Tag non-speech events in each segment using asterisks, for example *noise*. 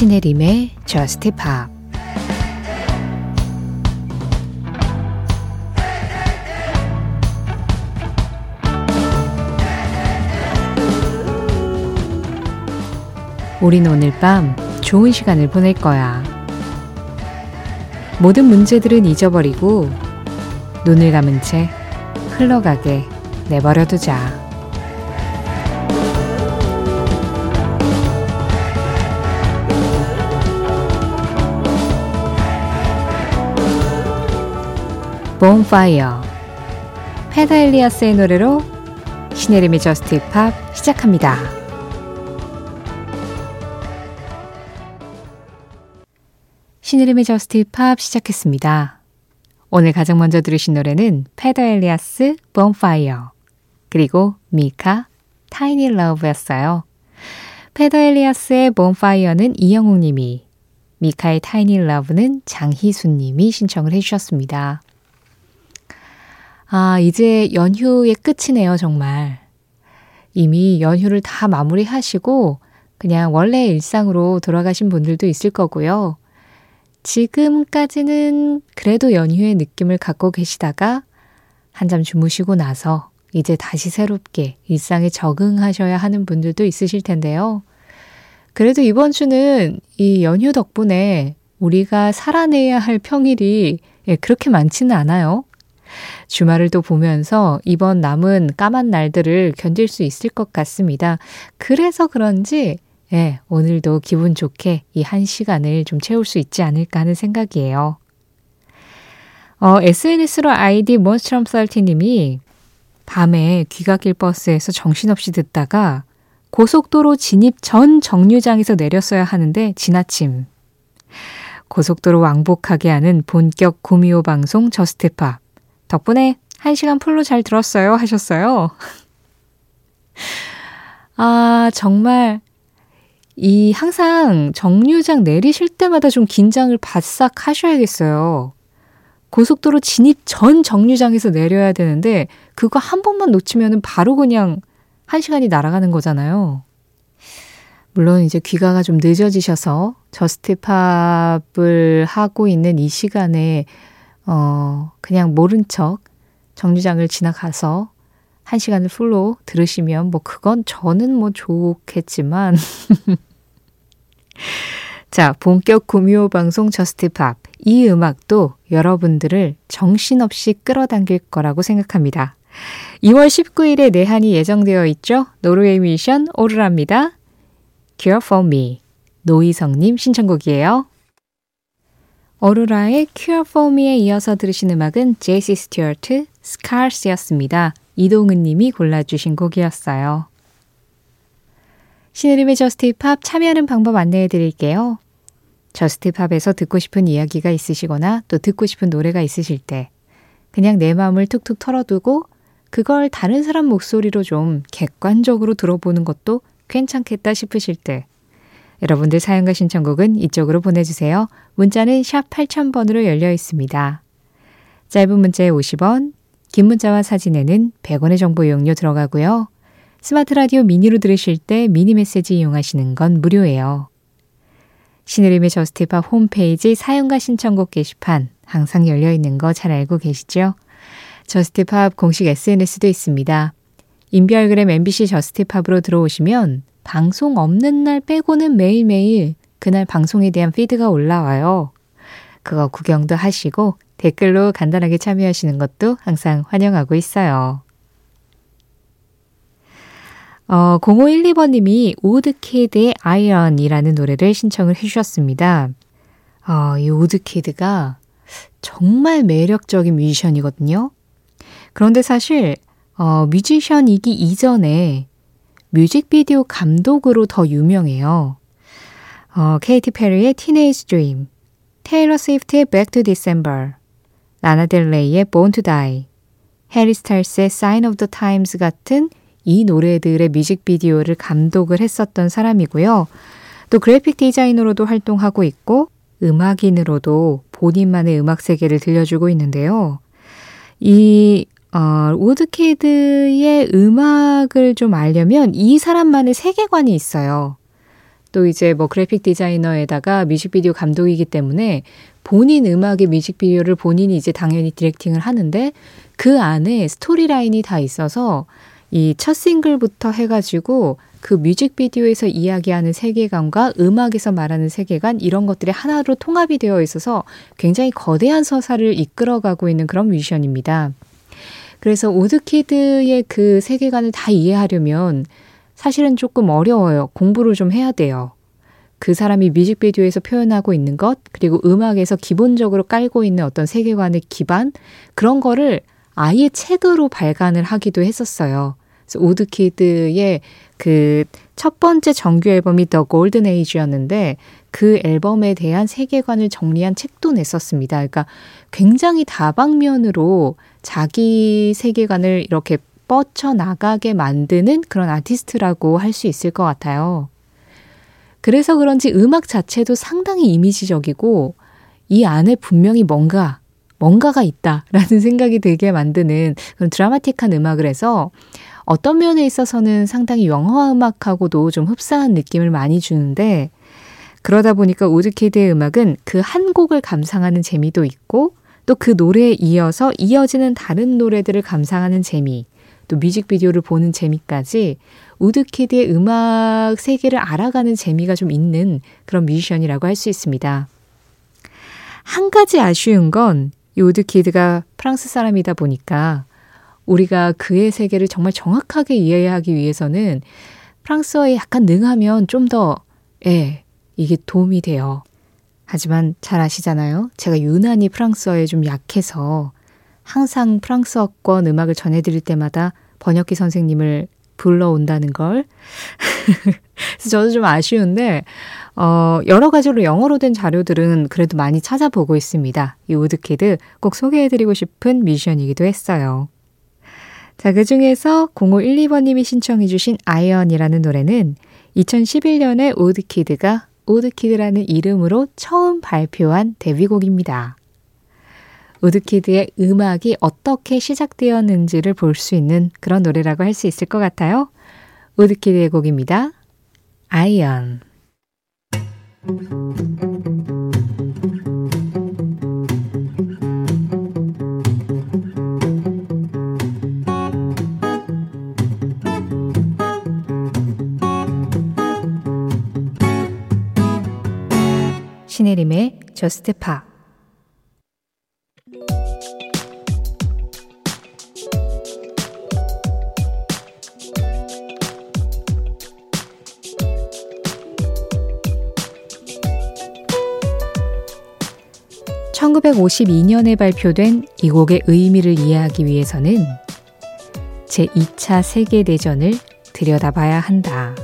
신혜림의 Just Pop 우린 오늘 밤 좋은 시간을 보낼 거야. 모든 문제들은 잊어버리고 눈을 감은 채 흘러가게 내버려두자. Bonfire Peder Elias의 노래로 신혜림의 Just Pop 시작합니다. 신혜림의 Just Pop 시작했습니다. 오늘 가장 먼저 들으신 노래는 Peder Elias Bonfire 그리고 Mika Tiny Love였어요. Peder Elias의 Bonfire는 이영웅 님이 미카의 타이니 러브는 장희수 님이 신청을 해주셨습니다. 아, 이제 연휴의 끝이네요, 정말. 이미 연휴를 다 마무리하시고 그냥 원래 일상으로 돌아가신 분들도 있을 거고요. 지금까지는 그래도 연휴의 느낌을 갖고 계시다가 한잠 주무시고 나서 이제 다시 새롭게 일상에 적응하셔야 하는 분들도 있으실 텐데요. 그래도 이번 주는 이 연휴 덕분에 우리가 살아내야 할 평일이 예, 그렇게 많지는 않아요. 주말을 또 보면서 이번 남은 까만 날들을 견딜 수 있을 것 같습니다. 그래서 그런지 예, 오늘도 기분 좋게 이 한 시간을 좀 채울 수 있지 않을까 하는 생각이에요. 어, SNS로 아이디 몬스트럼 썰티님이 밤에 귀가길 버스에서 정신없이 듣다가 고속도로 진입 전 정류장에서 내렸어야 하는데 지나침. 고속도로 왕복하게 하는 본격 구미호 방송 Just Pop. 덕분에 1시간 full로 잘 들었어요 하셨어요. *laughs* 아, 정말 이 항상 정류장 내리실 때마다 좀 긴장을 바싹 하셔야겠어요. 고속도로 진입 전 정류장에서 내려야 되는데 그거 한 번만 놓치면 바로 그냥 한 시간이 날아가는 거잖아요. 물론 이제 귀가가 좀 늦어지셔서 Just Pop을 하고 있는 이 시간에 어, 그냥 모른 척 정류장을 지나가서 한 시간을 full로 들으시면 뭐 그건 저는 뭐 좋겠지만 *laughs* 자, 본격 구미호 방송 Just Pop. 이 음악도 여러분들을 정신없이 끌어당길 거라고 생각합니다. 2월 19일에 내한이 예정되어 있죠. 노르웨이 뮤지션 오로라입니다. Cure for me. 노희성님 신청곡이에요. 오로라의 Cure for Me에 이어서 들으신 음악은 제이시 스튜어트 Scars였습니다. 이동은 님이 골라주신 곡이었어요. 신혜림의 JUST POP 참여하는 방법 안내해 드릴게요. JUST POP에서 듣고 싶은 이야기가 있으시거나 또 듣고 싶은 노래가 있으실 때 그냥 내 마음을 툭툭 털어두고 그걸 다른 사람 목소리로 좀 객관적으로 들어보는 것도 괜찮겠다 싶으실 때 여러분들 사연과 신청곡은 이쪽으로 보내주세요. 문자는 샵 8000번으로 열려 있습니다. 짧은 문자에 50원, 긴 문자와 사진에는 100원의 정보 이용료 들어가고요. 스마트 라디오 미니로 들으실 때 미니 메시지 이용하시는 건 무료예요. 신의림의 저스티팝 홈페이지 사연과 신청곡 게시판 항상 열려 있는 거 잘 알고 계시죠? JUST POP 공식 SNS도 있습니다. 인별그램 MBC JUST POP으로 들어오시면 방송 없는 날 빼고는 매일매일 그날 방송에 대한 피드가 올라와요. 그거 구경도 하시고 댓글로 간단하게 참여하시는 것도 항상 환영하고 있어요. 어, 0512번님이 우드키드의 Iron이라는 노래를 신청을 해주셨습니다. 어, 이 우드키드가 정말 매력적인 뮤지션이거든요. 그런데 사실, 어, 뮤지션이기 이전에 뮤직비디오 감독으로 더 유명해요. 어, 케이티 페리의 Teenage Dream, 테일러 스위프트의 Back to December, 라나델레이의 Born to Die, 해리 스타일스의 Sign of the Times 같은 이 노래들의 뮤직비디오를 감독을 했었던 사람이고요. 또 그래픽 디자이너로도 활동하고 있고 음악인으로도 본인만의 음악 세계를 들려주고 있는데요. 이 어, 우드키드의 음악을 좀 알려면 이 사람만의 세계관이 있어요. 또 이제 뭐 그래픽 디자이너에다가 뮤직비디오 감독이기 때문에 본인 음악의 뮤직비디오를 본인이 이제 당연히 directing을 하는데 그 안에 storyline이 다 있어서 이 첫 싱글부터 해가지고 그 뮤직비디오에서 이야기하는 세계관과 음악에서 말하는 세계관 이런 것들이 하나로 통합이 되어 있어서 굉장히 거대한 서사를 이끌어가고 있는 그런 뮤지션입니다. 그래서 오드키드의 그 세계관을 다 이해하려면 사실은 조금 어려워요. 공부를 좀 해야 돼요. 그 사람이 뮤직비디오에서 표현하고 있는 것, 그리고 음악에서 기본적으로 깔고 있는 어떤 세계관의 기반, 그런 거를 아예 책으로 발간을 하기도 했었어요. 그래서 오드키드의 그 첫 번째 정규 앨범이 더 골든 에이지였는데 그 앨범에 대한 세계관을 정리한 책도 냈었습니다. 그러니까 굉장히 다방면으로 자기 세계관을 이렇게 뻗쳐나가게 만드는 그런 아티스트라고 할 수 있을 것 같아요. 그래서 그런지 음악 자체도 상당히 이미지적이고 이 안에 분명히 뭔가, 뭔가가 있다라는 *laughs* 생각이 들게 만드는 그런 드라마틱한 음악을 해서 어떤 면에 있어서는 상당히 영화 음악하고도 좀 흡사한 느낌을 많이 주는데 그러다 보니까 우드키드의 음악은 그 한 곡을 감상하는 재미도 있고 또 그 노래에 이어서 이어지는 다른 노래들을 감상하는 재미, 또 뮤직비디오를 보는 재미까지 우드키드의 음악 세계를 알아가는 재미가 좀 있는 그런 뮤지션이라고 할 수 있습니다. 한 가지 아쉬운 건 이 우드키드가 프랑스 사람이다 보니까 우리가 그의 세계를 정말 정확하게 이해하기 위해서는 프랑스어에 약간 능하면 좀 더, 예, 이게 도움이 돼요. 하지만 잘 아시잖아요. 제가 유난히 프랑스어에 좀 약해서 항상 프랑스어권 음악을 전해드릴 때마다 번역기 선생님을 불러온다는 걸. *laughs* 그래서 저도 좀 아쉬운데, 어, 여러 가지로 영어로 된 자료들은 그래도 많이 찾아보고 있습니다. 이 우드키드 꼭 소개해드리고 싶은 뮤지션이기도 했어요. 자, 그 중에서 0512번님이 신청해주신 Iron이라는 노래는 2011년에 우드키드가 우드키드라는 이름으로 처음 발표한 데뷔곡입니다. 우드키드의 음악이 어떻게 시작되었는지를 볼 수 있는 그런 노래라고 할 수 있을 것 같아요. 우드키드의 곡입니다. 아이언. 신혜림의 저스트 파 (1952년에) 발표된 이 곡의 의미를 이해하기 위해서는 제2차 세계대전을 들여다봐야 한다.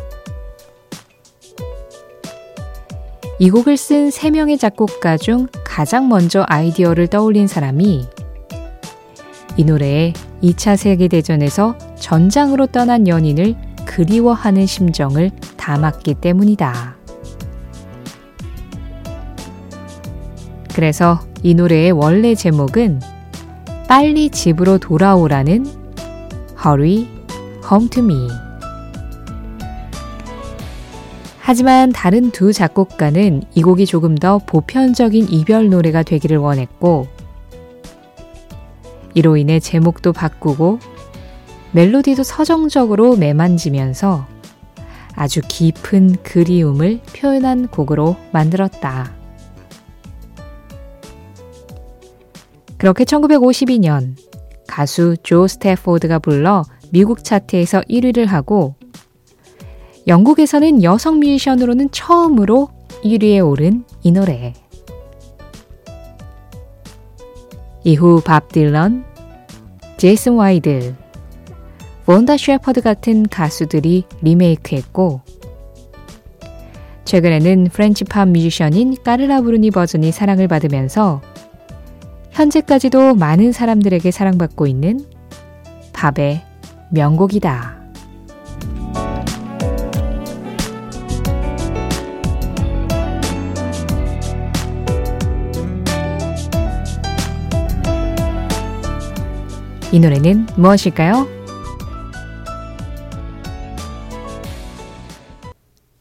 이 곡을 쓴 3명의 작곡가 중 가장 먼저 아이디어를 떠올린 사람이 이 노래에 2차 세계대전에서 전장으로 떠난 연인을 그리워하는 심정을 담았기 때문이다. 그래서 이 노래의 원래 제목은 빨리 집으로 돌아오라는 Hurry Home to Me. 하지만 다른 두 작곡가는 이 곡이 조금 더 보편적인 이별 노래가 되기를 원했고, 이로 인해 제목도 바꾸고, 멜로디도 서정적으로 매만지면서 아주 깊은 그리움을 표현한 곡으로 만들었다. 그렇게 1952년 가수 조 스태포드가 불러 미국 차트에서 1위를 하고 영국에서는 여성 뮤지션으로는 처음으로 1위에 오른 이 노래. 이후 밥 딜런, 제이슨 와이드, 본다 셰퍼드 같은 가수들이 리메이크했고 최근에는 French pop 뮤지션인 까르라 브루니 버전이 사랑을 받으면서 현재까지도 많은 사람들에게 사랑받고 있는 밥의 명곡이다. 이 노래는 무엇일까요?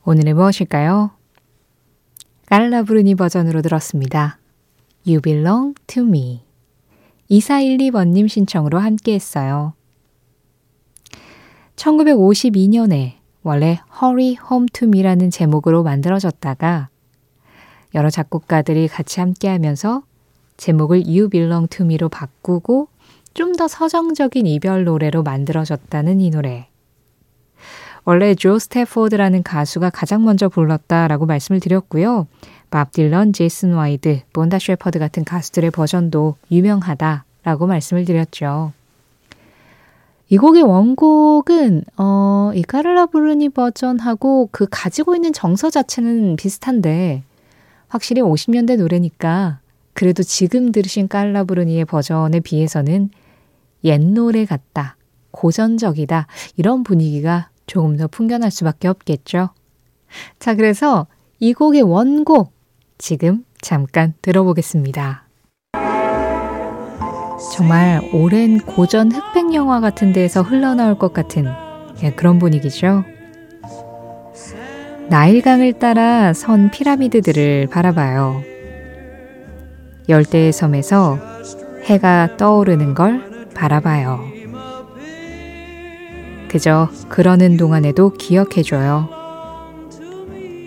오늘은 무엇일까요? 깔라 브루니 버전으로 들었습니다. You belong to me. 2412번님 신청으로 함께 했어요. 1952년에 원래 Hurry Home to Me라는 제목으로 만들어졌다가 여러 작곡가들이 같이 함께 하면서 제목을 You Belong to Me로 바꾸고 좀 더 서정적인 이별 노래로 만들어졌다는 이 노래. 원래 조 스태포드라는 가수가 가장 먼저 불렀다라고 말씀을 드렸고요. 밥 딜런, 제이슨 와이드, 본다 쉐퍼드 같은 가수들의 버전도 유명하다라고 말씀을 드렸죠. 이 곡의 원곡은 어, 이 카를라 브루니 버전하고 그 가지고 있는 정서 자체는 비슷한데 확실히 50년대 노래니까 그래도 지금 들으신 카를라 브루니의 버전에 비해서는 옛 노래 같다, 고전적이다 이런 분위기가 조금 더 풍겨날 수밖에 없겠죠. 자, 그래서 이 곡의 원곡 지금 잠깐 들어보겠습니다. 정말 오랜 고전 흑백 영화 같은 데에서 흘러나올 것 같은 예, 그런 분위기죠. 나일강을 따라 선 피라미드들을 바라봐요. 열대의 섬에서 해가 떠오르는 걸 바라봐요. 그저 그러는 동안에도 기억해줘요.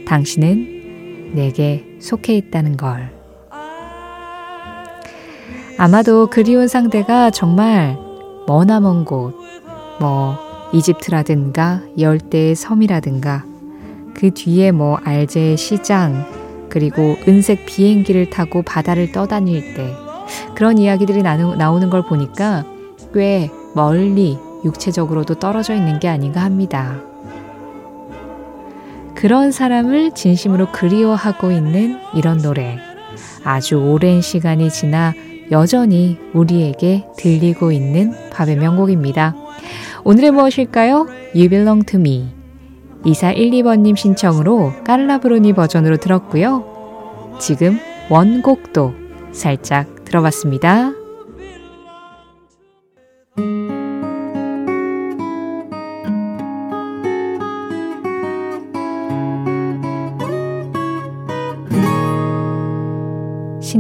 당신은 내게 속해 있다는 걸. 아마도 그리운 상대가 정말 머나먼 곳, 뭐, 이집트라든가 열대의 섬이라든가 그 뒤에 뭐 알제의 시장 그리고 은색 비행기를 타고 바다를 떠다닐 때 그런 이야기들이 나오는 걸 보니까 꽤 멀리 육체적으로도 떨어져 있는 게 아닌가 합니다. 그런 사람을 진심으로 그리워하고 있는 이런 노래. 아주 오랜 시간이 지나 여전히 우리에게 들리고 있는 밥의 명곡입니다. 오늘의 무엇일까요? You Belong to Me. 2412번님 신청으로 깔라브로니 버전으로 들었고요. 지금 원곡도 살짝 들어봤습니다.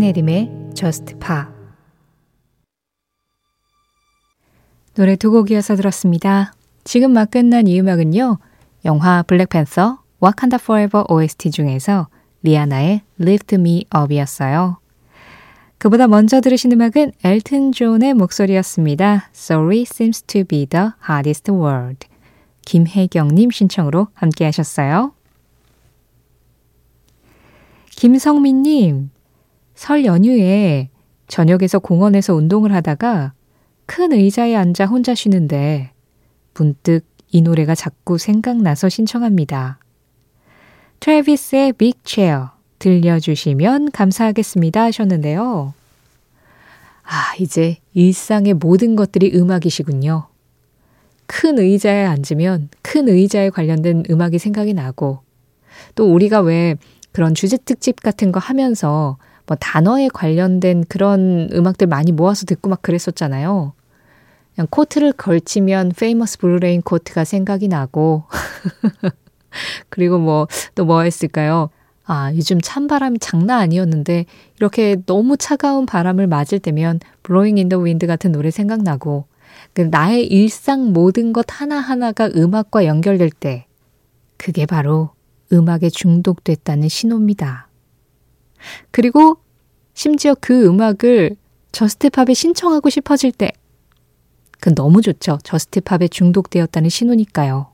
신혜림의 Just Pa 노래 두 곡이어서 들었습니다. 지금 막 끝난 이 음악은요. 영화 블랙팬서 와칸다 포에버 OST 중에서 리아나의 Lift Me Up이었어요. 그보다 먼저 들으신 음악은 엘튼 존의 목소리였습니다. Sorry seems to be the hardest word. 김혜경님 신청으로 함께 하셨어요. 김성민님, 설 연휴에 저녁에서 공원에서 운동을 하다가 큰 의자에 앉아 혼자 쉬는데 문득 이 노래가 자꾸 생각나서 신청합니다. 트래비스의 빅 체어 들려주시면 감사하겠습니다 하셨는데요. 아, 이제 일상의 모든 것들이 음악이시군요. 큰 의자에 앉으면 큰 의자에 관련된 음악이 생각이 나고 또 우리가 왜 그런 주제 특집 같은 거 하면서 뭐 단어에 관련된 그런 음악들 많이 모아서 듣고 막 그랬었잖아요. 그냥 코트를 걸치면 Famous Blue Raincoat가 생각이 나고 *laughs* 그리고 뭐 또뭐 뭐 했을까요? 아, 요즘 찬바람이 장난 아니었는데 이렇게 너무 차가운 바람을 맞을 때면 Blowin' in the Wind 같은 노래 생각나고 그 나의 일상 모든 것 하나하나가 음악과 연결될 때 그게 바로 음악에 중독됐다는 신호입니다. 그리고 심지어 그 음악을 JUST POP에 신청하고 싶어질 때, 그건 너무 좋죠. JUST POP에 중독되었다는 신호니까요.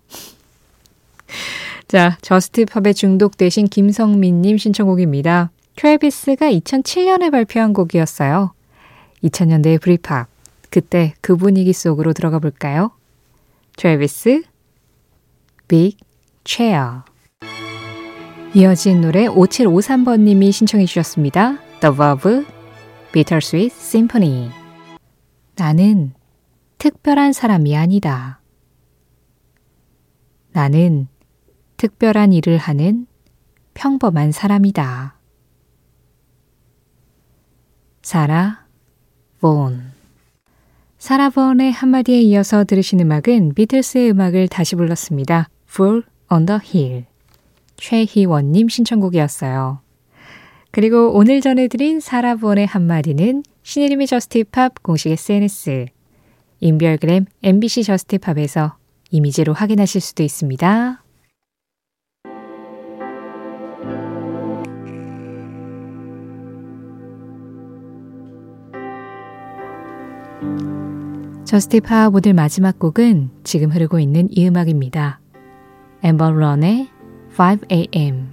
*laughs* 자, JUST POP에 중독되신 김성민님 신청곡입니다. 트래비스가 2007년에 발표한 곡이었어요. 2000년대의 브리팝. 그때 그 분위기 속으로 들어가 볼까요? 트래비스, Big Chair. 이어진 노래 5753번님이 신청해 주셨습니다. The Verve, Bittersweet Symphony. 나는 특별한 사람이 아니다. 나는 특별한 일을 하는 평범한 사람이다. 사라 본 사라 본의 한마디에 이어서 들으신 음악은 비틀스의 음악을 다시 불렀습니다. Full on the Hill. 최희원님 신청곡이었어요. 그리고 오늘 전해드린 사라부원의 한마디는 신혜림의 저스티팝 공식 SNS, 인별그램 MBC 저스티팝에서 이미지로 확인하실 수도 있습니다. JUST POP 오늘 마지막 곡은 지금 흐르고 있는 이 음악입니다. 엠버 런의 5am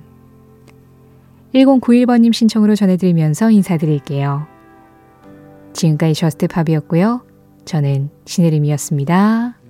1091번님 신청으로 전해드리면서 인사드릴게요. 지금까지 JUST POP이었고요. 저는 신혜림이었습니다.